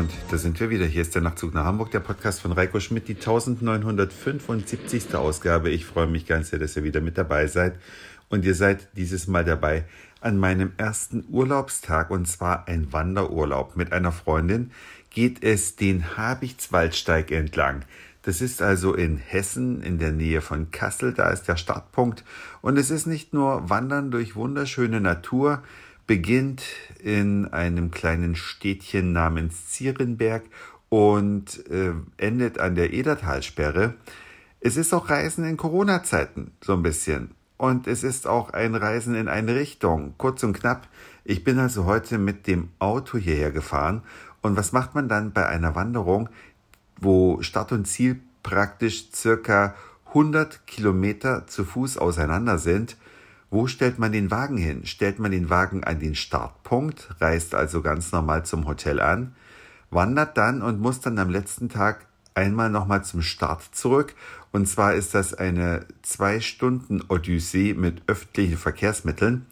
Und da sind wir wieder. Hier ist der Nachtzug nach Hamburg, der Podcast von Reiko Schmidt, die 1975. Ausgabe. Ich freue mich ganz sehr, dass ihr wieder mit dabei seid. Und ihr seid dieses Mal dabei an meinem ersten Urlaubstag und zwar ein Wanderurlaub. Mit einer Freundin geht es den Habichtswaldsteig entlang. Das ist also in Hessen in der Nähe von Kassel, da ist der Startpunkt. Und es ist nicht nur Wandern durch wunderschöne Natur, beginnt in einem kleinen Städtchen namens Zierenberg und äh, endet an der Edertalsperre. Es ist auch Reisen in Corona-Zeiten so ein bisschen. Und es ist auch ein Reisen in eine Richtung. Kurz und knapp, ich bin also heute mit dem Auto hierher gefahren. Und was macht man dann bei einer Wanderung, wo Start und Ziel praktisch circa 100 Kilometer zu Fuß auseinander sind? Wo stellt man den Wagen hin? Stellt man den Wagen an den Startpunkt, reist also ganz normal zum Hotel an, wandert dann und muss dann am letzten Tag einmal nochmal zum Start zurück. Und zwar ist das eine zwei Stunden Odyssee mit öffentlichen Verkehrsmitteln.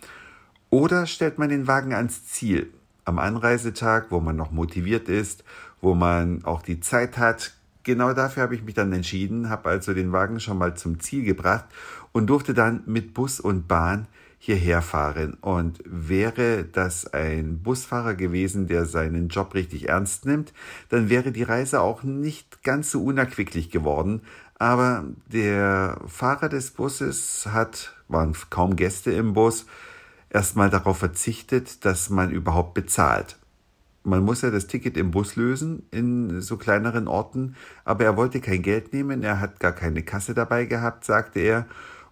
Oder stellt man den Wagen ans Ziel am Anreisetag, wo man noch motiviert ist, wo man auch die Zeit hat. Genau dafür habe ich mich dann entschieden, habe also den Wagen schon mal zum Ziel gebracht und durfte dann mit Bus und Bahn hierher fahren. Und wäre das ein Busfahrer gewesen, der seinen Job richtig ernst nimmt, dann wäre die Reise auch nicht ganz so unerquicklich geworden. Aber der Fahrer des Busses hat, waren kaum Gäste im Bus, erstmal darauf verzichtet, dass man überhaupt bezahlt. Man muss ja das Ticket im Bus lösen in so kleineren Orten, aber er wollte kein Geld nehmen, er hat gar keine Kasse dabei gehabt, sagte er,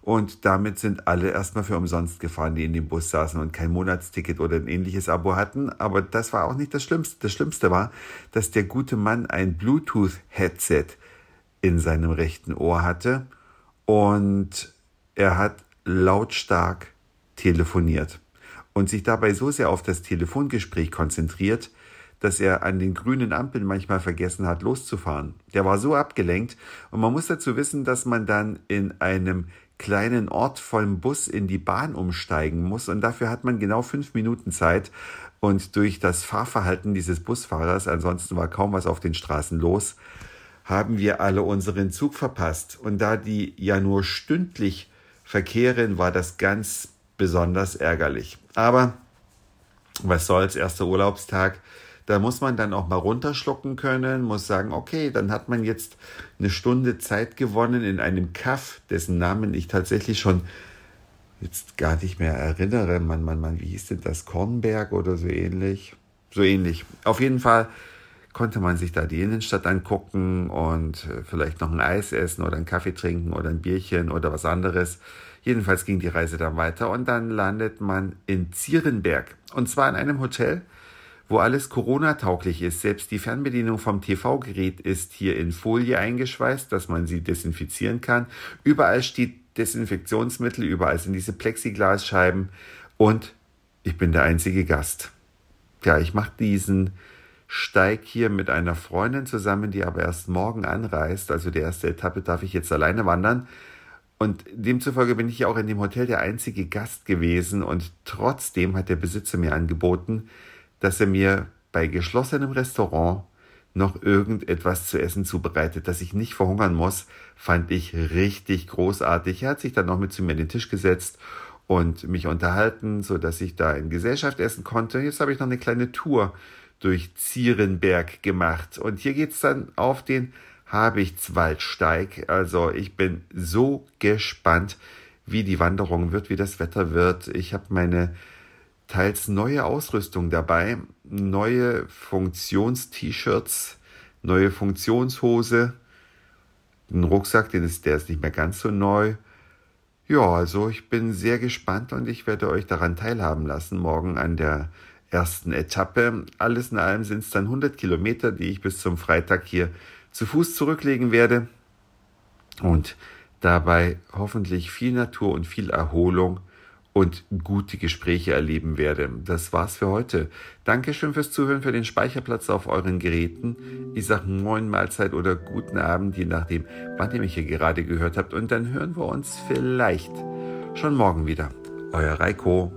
und damit sind alle erstmal für umsonst gefahren, die in dem Bus saßen und kein Monatsticket oder ein ähnliches Abo hatten. Aber das war auch nicht das Schlimmste. Das Schlimmste war, dass der gute Mann ein Bluetooth-Headset in seinem rechten Ohr hatte und er hat lautstark telefoniert und sich dabei so sehr auf das Telefongespräch konzentriert, dass er an den grünen Ampeln manchmal vergessen hat, loszufahren. Der war so abgelenkt und man muss dazu wissen, dass man dann in einem kleinen Ort vom Bus in die Bahn umsteigen muss. Und dafür hat man genau fünf Minuten Zeit. Und durch das Fahrverhalten dieses Busfahrers, ansonsten war kaum was auf den Straßen los, haben wir alle unseren Zug verpasst. Und da die ja nur stündlich verkehren, war das ganz besonders ärgerlich. Aber was soll's, erster Urlaubstag. Da muss man dann auch mal runterschlucken können, muss sagen, okay, dann hat man jetzt eine Stunde Zeit gewonnen in einem Kaff, dessen Namen ich tatsächlich schon jetzt gar nicht mehr erinnere. Man, man, man, wie hieß denn das? Kornberg oder so ähnlich? So ähnlich. Auf jeden Fall konnte man sich da die Innenstadt angucken und äh, vielleicht noch ein Eis essen oder einen Kaffee trinken oder ein Bierchen oder was anderes. Jedenfalls ging die Reise dann weiter und dann landet man in Zierenberg. Und zwar in einem Hotel, wo alles Corona-tauglich ist. Selbst die Fernbedienung vom TV-Gerät ist hier in Folie eingeschweißt, dass man sie desinfizieren kann. Überall steht Desinfektionsmittel, überall sind diese Plexiglasscheiben und ich bin der einzige Gast. Ja, ich mache diesen Steig hier mit einer Freundin zusammen, die aber erst morgen anreist. Also die erste Etappe darf ich jetzt alleine wandern. Und demzufolge bin ich ja auch in dem Hotel der einzige Gast gewesen und trotzdem hat der Besitzer mir angeboten, dass er mir bei geschlossenem Restaurant noch irgendetwas zu essen zubereitet, dass ich nicht verhungern muss, fand ich richtig großartig. Er hat sich dann noch mit zu mir an den Tisch gesetzt und mich unterhalten, so dass ich da in Gesellschaft essen konnte. Jetzt habe ich noch eine kleine Tour durch Zierenberg gemacht und hier geht's dann auf den Habichtswaldsteig. Also ich bin so gespannt, wie die Wanderung wird, wie das Wetter wird. Ich habe meine teils neue Ausrüstung dabei, neue Funktions-T-Shirts, neue Funktionshose, ein Rucksack, den ist, der ist nicht mehr ganz so neu. Ja, also ich bin sehr gespannt und ich werde euch daran teilhaben lassen, morgen an der ersten Etappe. Alles in allem sind es dann 100 Kilometer, die ich bis zum Freitag hier zu Fuß zurücklegen werde und dabei hoffentlich viel Natur und viel Erholung und gute Gespräche erleben werde. Das war's für heute. Dankeschön fürs Zuhören, für den Speicherplatz auf euren Geräten. Ich sage Moin Mahlzeit oder guten Abend, je nachdem, wann ihr mich hier gerade gehört habt. Und dann hören wir uns vielleicht schon morgen wieder. Euer Reiko.